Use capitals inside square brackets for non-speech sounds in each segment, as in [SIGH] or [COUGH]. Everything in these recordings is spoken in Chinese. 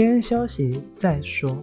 先休息再说。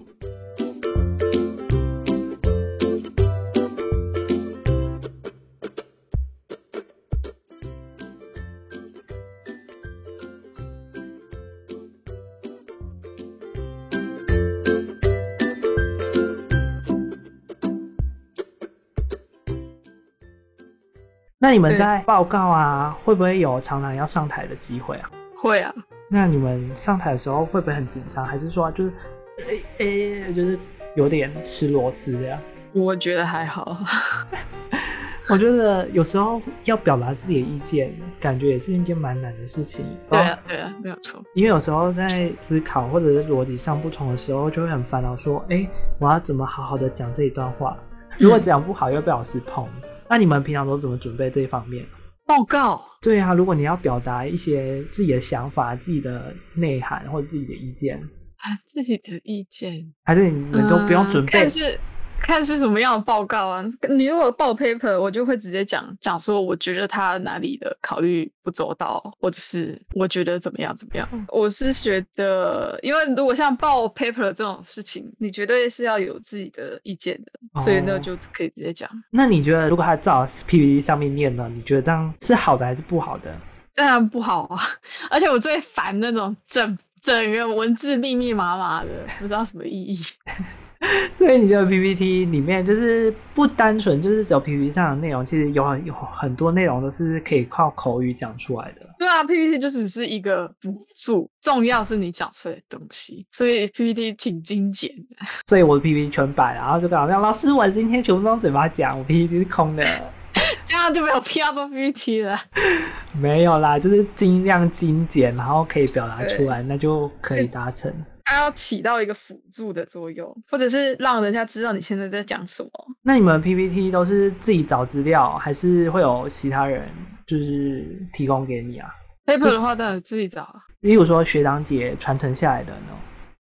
那你们在报告啊，会不会有常常要上台的机会啊？会啊。那你们上台的时候会不会很紧张？还是说就是，哎、欸、哎、欸，就是有点吃螺丝这样？我觉得还好。[LAUGHS] 我觉得有时候要表达自己的意见，感觉也是一件蛮难的事情。对啊，对啊，没有错。因为有时候在思考或者是逻辑上不同的时候，就会很烦恼，说，哎、欸，我要怎么好好的讲这一段话？如果讲不好，又被老师捧。那你们平常都怎么准备这一方面？报告？对啊，如果你要表达一些自己的想法、自己的内涵或者自己的意见啊，自己的意见，还是你们都不用准备？嗯看是什么样的报告啊？你如果报 paper，我就会直接讲讲说，我觉得他哪里的考虑不周到，或者是我觉得怎么样怎么样。我是觉得，因为如果像报 paper 这种事情，你绝对是要有自己的意见的，哦、所以呢就可以直接讲。那你觉得，如果他照 PPT 上面念呢，你觉得这样是好的还是不好的？当然不好啊！[LAUGHS] 而且我最烦那种整整个文字密密麻麻的，不知道什么意义。[LAUGHS] [LAUGHS] 所以你觉得 PPT 里面就是不单纯就是只有 PPT 上的内容，其实有有很多内容都是可以靠口语讲出来的。对啊，PPT 就只是一个辅助，重要是你讲出来的东西。所以 PPT 挺精简的。所以我的 PPT 全白，然后就好像老师，我今天全部都用嘴巴讲，我 PPT 是空的，[LAUGHS] 这样就没有必要做 PPT 了。[LAUGHS] 没有啦，就是尽量精简，然后可以表达出来，那就可以达成。它要起到一个辅助的作用，或者是让人家知道你现在在讲什么。那你们 PPT 都是自己找资料，还是会有其他人就是提供给你啊？paper 的话当然自己找啊。例如说学长姐传承下来的呢？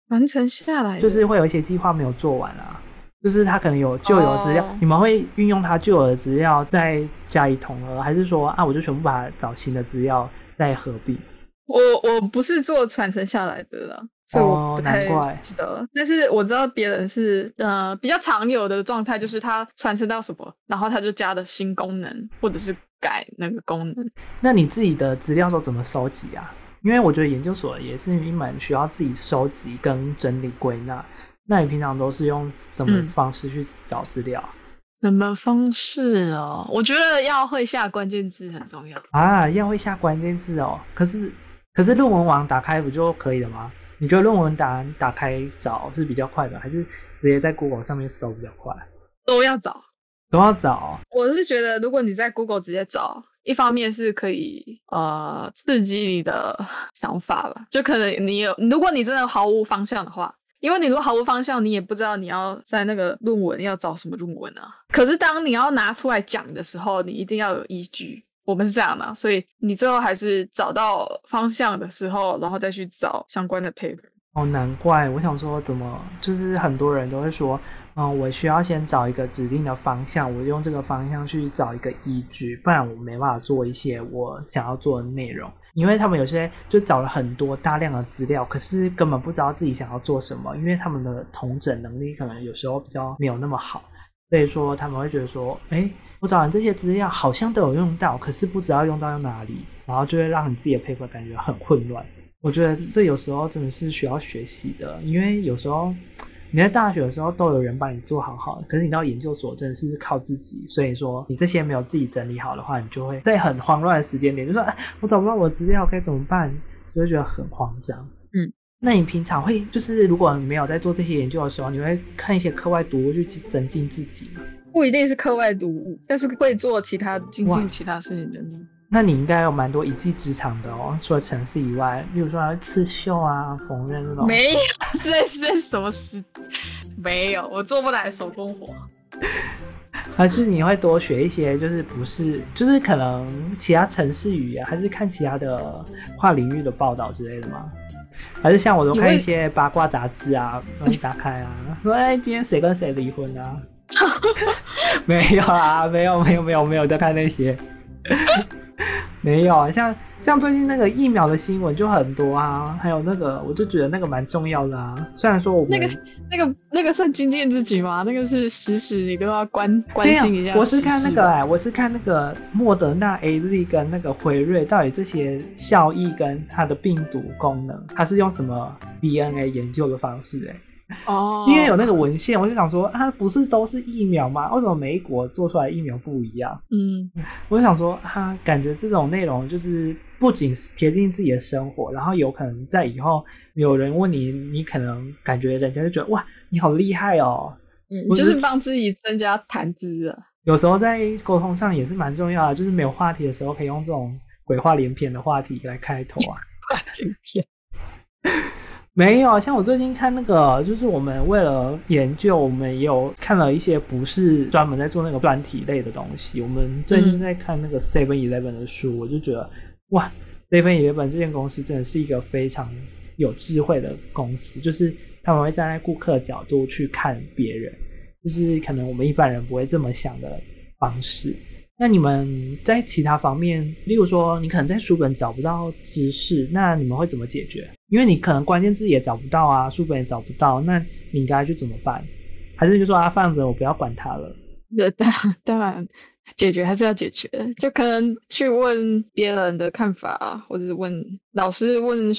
传承下来就是会有一些计划没有做完啊，就是他可能有旧有的资料，oh. 你们会运用他旧有的资料再加以统合，还是说啊，我就全部把它找新的资料再合并？我我不是做传承下来的啦。所以我不太记得，哦、但是我知道别人是呃比较常有的状态，就是他传承到什么，然后他就加了新功能，或者是改那个功能。那你自己的资料都怎么收集啊？因为我觉得研究所也是一门需要自己收集跟整理归纳。那你平常都是用什么方式去找资料？什么方式哦？我觉得要会下关键字很重要啊，要会下关键字哦。可是可是论文网打开不就可以了吗？你觉得论文答案打开找是比较快的，还是直接在 Google 上面搜比较快？都要找，都要找。我是觉得，如果你在 Google 直接找，一方面是可以呃刺激你的想法吧，就可能你有，如果你真的毫无方向的话，因为你如果毫无方向，你也不知道你要在那个论文要找什么论文啊。可是当你要拿出来讲的时候，你一定要有依据。我们是这样的，所以你最后还是找到方向的时候，然后再去找相关的 paper。哦，难怪我想说，怎么就是很多人都会说，嗯，我需要先找一个指定的方向，我用这个方向去找一个依据，不然我没办法做一些我想要做的内容。因为他们有些就找了很多大量的资料，可是根本不知道自己想要做什么，因为他们的统整能力可能有时候比较没有那么好，所以说他们会觉得说，哎。我找完这些资料，好像都有用到，可是不知道用到哪里，然后就会让你自己的 paper 感觉很混乱。我觉得这有时候真的是需要学习的，因为有时候你在大学的时候都有人帮你做好好，可是你到研究所真的是靠自己，所以说你这些没有自己整理好的话，你就会在很慌乱的时间点，就说我找不到我的资料该怎么办，就会觉得很慌张。嗯，那你平常会就是如果你没有在做这些研究的时候，你会看一些课外读物去增进自己吗？不一定是课外读物，但是会做其他精进其他事情的你。那你应该有蛮多一技之长的哦，除了城市以外，例如说刺绣啊、缝纫那种。没有，[LAUGHS] 这是什么事？没有，我做不来手工活。[LAUGHS] 还是你会多学一些，就是不是，就是可能其他城市语言，还是看其他的跨领域的报道之类的吗？还是像我都看一些八卦杂志啊，然后你打开啊，说哎，今天谁跟谁离婚啊？[LAUGHS] [LAUGHS] 没有啊，没有没有没有没有在看那些，[LAUGHS] 没有啊，像像最近那个疫苗的新闻就很多啊，还有那个，我就觉得那个蛮重要的啊。虽然说我们那个、那个、那个算精进自己吗？那个是时事，你都要关关心一下。我是看那个哎、欸，我是看那个莫德纳 AZ 跟那个辉瑞到底这些效益跟它的病毒功能，它是用什么 DNA 研究的方式哎、欸？哦，因为有那个文献，我就想说，啊，不是都是疫苗吗？为什么美国做出来疫苗不一样？嗯，我就想说，啊，感觉这种内容就是不仅贴近自己的生活，然后有可能在以后有人问你，你可能感觉人家就觉得，哇，你好厉害哦。嗯，就是帮自己增加谈资了。有时候在沟通上也是蛮重要的，就是没有话题的时候，可以用这种鬼话连篇的话题来开头啊。[LAUGHS] 话连篇。没有，像我最近看那个，就是我们为了研究，我们也有看了一些不是专门在做那个专题类的东西。我们最近在看那个 Seven Eleven 的书，我就觉得，哇，Seven Eleven 这间公司真的是一个非常有智慧的公司，就是他们会站在顾客的角度去看别人，就是可能我们一般人不会这么想的方式。那你们在其他方面，例如说，你可能在书本找不到知识，那你们会怎么解决？因为你可能关键字也找不到啊，书本也找不到，那你应该去怎么办？还是就说啊，放着，我不要管它了？[LAUGHS] 对，当当然解决还是要解决，就可能去问别人的看法，或者是问老师问、问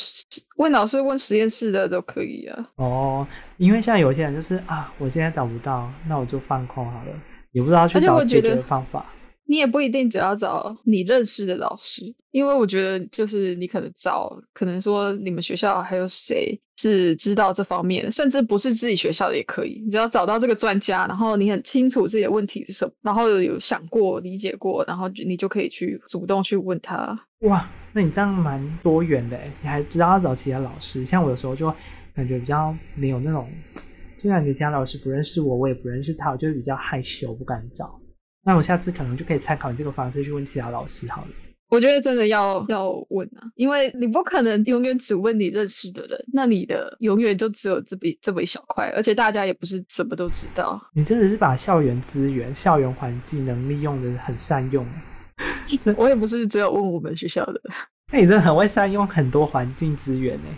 问老师、问实验室的都可以啊。哦，因为像有些人就是啊，我现在找不到，那我就放空好了，也不知道去找解决的方法。你也不一定只要找你认识的老师，因为我觉得就是你可能找，可能说你们学校还有谁是知道这方面，甚至不是自己学校的也可以。你只要找到这个专家，然后你很清楚自己的问题是什么，然后有想过、理解过，然后你就可以去主动去问他。哇，那你这样蛮多元的，你还知道要找其他老师。像我有时候就感觉比较没有那种，就感觉其他老师不认识我，我也不认识他，我就比较害羞，不敢找。那我下次可能就可以参考你这个方式去问其他老师好了。我觉得真的要要问啊，因为你不可能永远只问你认识的人，那你的永远就只有这么这么一小块，而且大家也不是什么都知道。你真的是把校园资源、校园环境能利用的很善用。[LAUGHS] 我也不是只有问我们学校的。[LAUGHS] 那你真的很会善用很多环境资源呢，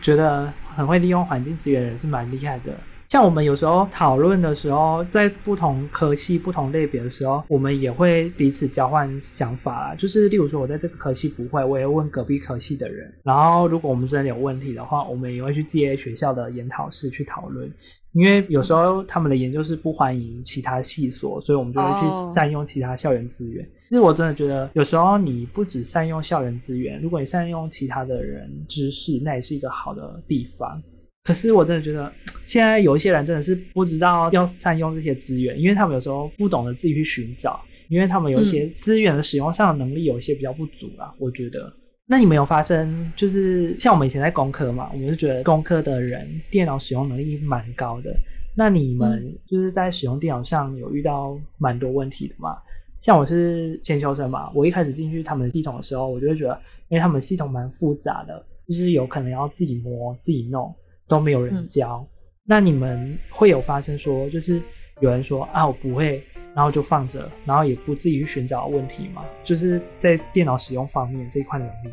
觉得很会利用环境资源的人是蛮厉害的。像我们有时候讨论的时候，在不同科系、不同类别的时候，我们也会彼此交换想法啦。就是例如说，我在这个科系不会，我也问隔壁科系的人。然后，如果我们真的有问题的话，我们也会去接学校的研讨室去讨论。因为有时候他们的研究室不欢迎其他系所，所以我们就会去善用其他校园资源。其实我真的觉得，有时候你不只善用校园资源，如果你善用其他的人知识，那也是一个好的地方。可是我真的觉得，现在有一些人真的是不知道要善用这些资源，因为他们有时候不懂得自己去寻找，因为他们有一些资源的使用上的能力有一些比较不足啦。我觉得，那你们有发生就是像我们以前在工科嘛，我们就觉得工科的人电脑使用能力蛮高的。那你们就是在使用电脑上有遇到蛮多问题的嘛？像我是研修生嘛，我一开始进去他们的系统的时候，我就会觉得，因为他们系统蛮复杂的，就是有可能要自己摸、自己弄。都没有人教，嗯，那你们会有发生说，就是有人说啊，我不会，然后就放着，然后也不自己去寻找问题嘛？就是在电脑使用方面这一块能力。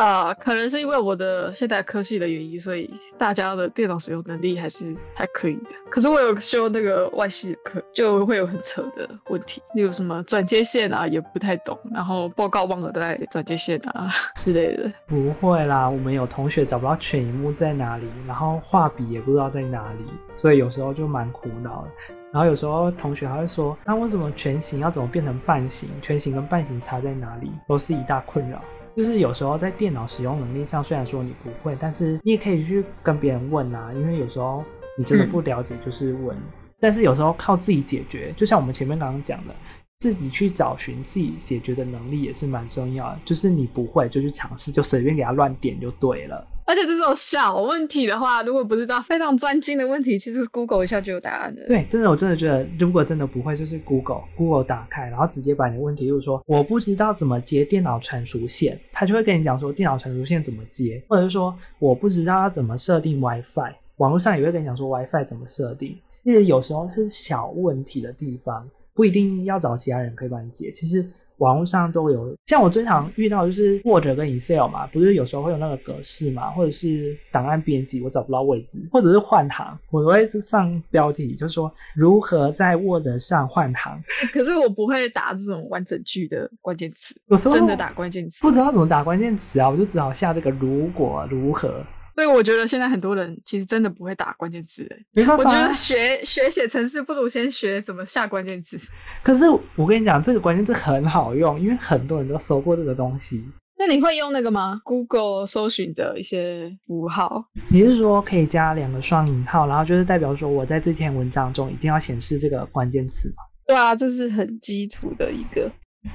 呃，可能是因为我的现代科系的原因，所以大家的电脑使用能力还是还可以的。可是我有修那个外系的课，就会有很扯的问题，例如什么转接线啊，也不太懂，然后报告忘了带转接线啊 [LAUGHS] 之类的。不会啦，我们有同学找不到全萤幕在哪里，然后画笔也不知道在哪里，所以有时候就蛮苦恼的。然后有时候同学还会说，那为什么全形要怎么变成半形？全形跟半形差在哪里？都是一大困扰。就是有时候在电脑使用能力上，虽然说你不会，但是你也可以去跟别人问啊。因为有时候你真的不了解，就是问。嗯。但是有时候靠自己解决，就像我们前面刚刚讲的，自己去找寻自己解决的能力也是蛮重要的。就是你不会就去尝试，就随便给他乱点就对了。而且这种小问题的话，如果不知道非常专精的问题，其实 Google 一下就有答案的。对，真的，我真的觉得，如果真的不会，就是 Google Google 打开，然后直接把你的问题，就是说我不知道怎么接电脑传输线，他就会跟你讲说电脑传输线怎么接，或者是说我不知道要怎么设定 WiFi，网络上也会跟你讲说 WiFi 怎么设定。其实有时候是小问题的地方，不一定要找其他人可以帮你解。其实网络上都有，像我最常遇到就是 Word 跟 Excel 嘛，不是有时候会有那个格式嘛，或者是档案编辑我找不到位置，或者是换行，我会上标题，就是说如何在 Word 上换行。可是我不会打这种完整句的关键词，有时候真的打关键词，不知道怎么打关键词啊，我就只好下这个如果如何。所以我觉得现在很多人其实真的不会打关键字，没办法。我觉得学学写程式不如先学怎么下关键字。可是我跟你讲，这个关键字很好用，因为很多人都搜过这个东西。那你会用那个吗？Google 搜寻的一些符号？你是说可以加两个双引号，然后就是代表说我在这篇文章中一定要显示这个关键词吗？对啊，这是很基础的一个。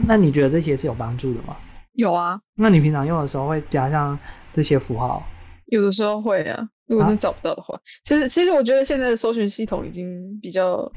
那你觉得这些是有帮助的吗？有啊。那你平常用的时候会加上这些符号？有的时候会啊，如果真找不到的话，啊、其实其实我觉得现在的搜寻系统已经比较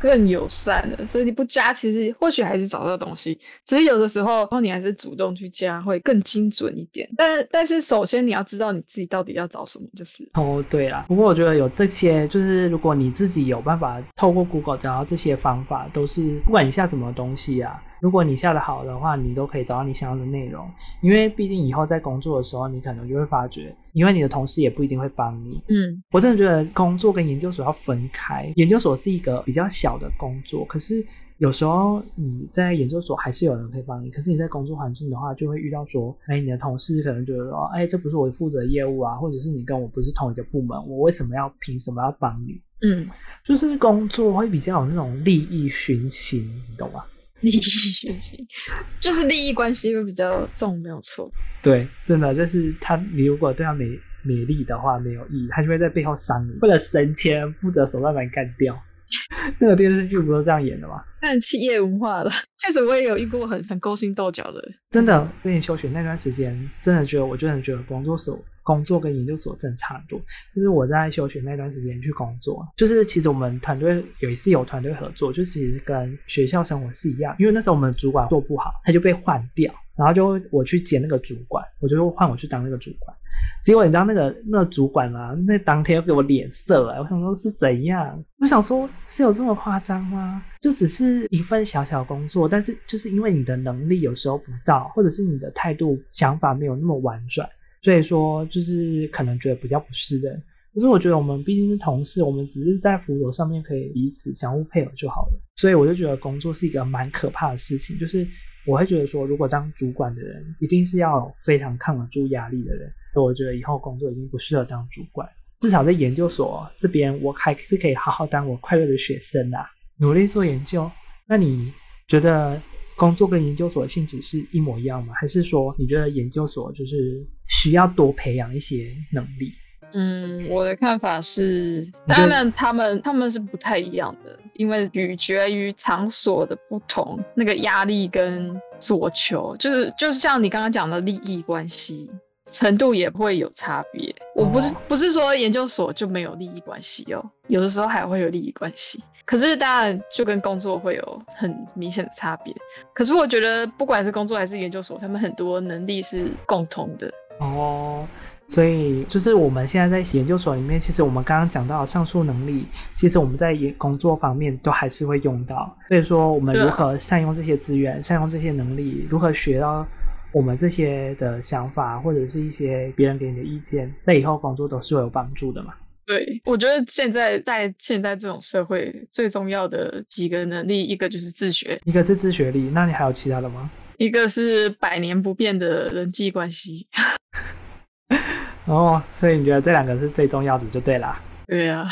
更友善了，所以你不加，其实或许还是找到东西。只是有的时候，然后你还是主动去加，会更精准一点。但但是首先你要知道你自己到底要找什么，就是。哦，对啦。不过我觉得有这些，就是如果你自己有办法透过 Google 找到这些方法，都是不管你下什么东西啊。如果你下的好的话，你都可以找到你想要的内容。因为毕竟以后在工作的时候，你可能就会发觉，因为你的同事也不一定会帮你。嗯，我真的觉得工作跟研究所要分开。研究所是一个比较小的工作，可是有时候你在研究所还是有人可以帮你。可是你在工作环境的话，就会遇到说，哎，你的同事可能觉得说，哎，这不是我负责的业务啊，或者是你跟我不是同一个部门，我为什么要凭什么要帮你？嗯，就是工作会比较有那种利益熏心，你懂吗？利益熏心，就是利益关系会比较重，没有错。对，真的就是他，你如果对他没没利的话，没有意义，他就会在背后伤你，为了升迁，不择手段把你干掉。[LAUGHS] 那个电视剧不都这样演的吗？看企业文化了，确实我也有遇过很很勾心斗角的。真的，跟你休学那段时间，真的觉得，我真的觉得工作所。工作跟研究所真差不多，就是我在休学那段时间去工作，就是其实我们团队有一次有团队合作，就其实跟学校生活是一样，因为那时候我们主管做不好，他就被换掉，然后就我去接那个主管，我就换我去当那个主管，结果你知道那个那个主管啊，那当天又给我脸色了，我想说是怎样？我想说是有这么夸张吗？就只是一份小小工作，但是就是因为你的能力有时候不到，或者是你的态度想法没有那么婉转。所以说，就是可能觉得比较不适任。可是我觉得我们毕竟是同事，我们只是在辅佐上面可以彼此相互配合就好了。所以我就觉得工作是一个蛮可怕的事情。就是我会觉得说，如果当主管的人，一定是要非常抗得住压力的人。所以我觉得以后工作已经不适合当主管。至少在研究所这边，我还是可以好好当我快乐的学生啦，努力做研究。那你觉得？工作跟研究所的性质是一模一样吗？还是说你觉得研究所就是需要多培养一些能力？嗯，我的看法是，当然他们他们是不太一样的，因为取决于场所的不同，那个压力跟所求，就是就是像你刚刚讲的利益关系。程度也会有差别。我不是不是说研究所就没有利益关系哦，有的时候还会有利益关系。可是当然就跟工作会有很明显的差别。可是我觉得不管是工作还是研究所，他们很多能力是共同的哦。所以就是我们现在在研究所里面，其实我们刚刚讲到的上述能力，其实我们在工作方面都还是会用到。所以说我们如何善用这些资源，善用这些能力，如何学到。我们这些的想法，或者是一些别人给你的意见，在以后工作都是会有帮助的嘛？对，我觉得现在在现在这种社会，最重要的几个能力，一个就是自学，一个是自学力。那你还有其他的吗？一个是百年不变的人际关系。哦，所以你觉得这两个是最重要的，就对啦。[LAUGHS] 对啊，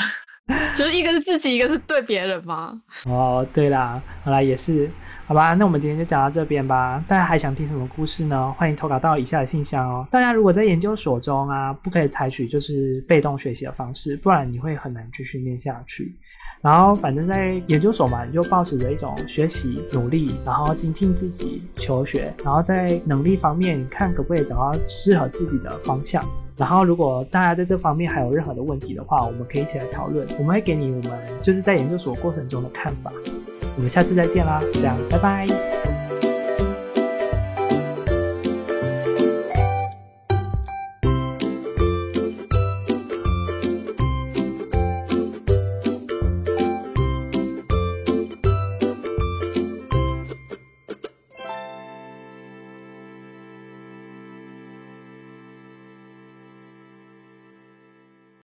就是一个是自己，一个是对别人嘛。哦，对啦，好啦，也是。好吧，那我们今天就讲到这边吧。大家还想听什么故事呢？欢迎投稿到以下的信箱哦。大家如果在研究所中啊，不可以采取就是被动学习的方式，不然你会很难继续念下去。然后反正在研究所嘛，你就抱持着一种学习、努力，然后精进自己、求学，然后在能力方面看可不可以找到适合自己的方向。然后如果大家在这方面还有任何的问题的话，我们可以一起来讨论。我们会给你我们就是在研究所过程中的看法。我们下次再见啦，就这样，拜拜。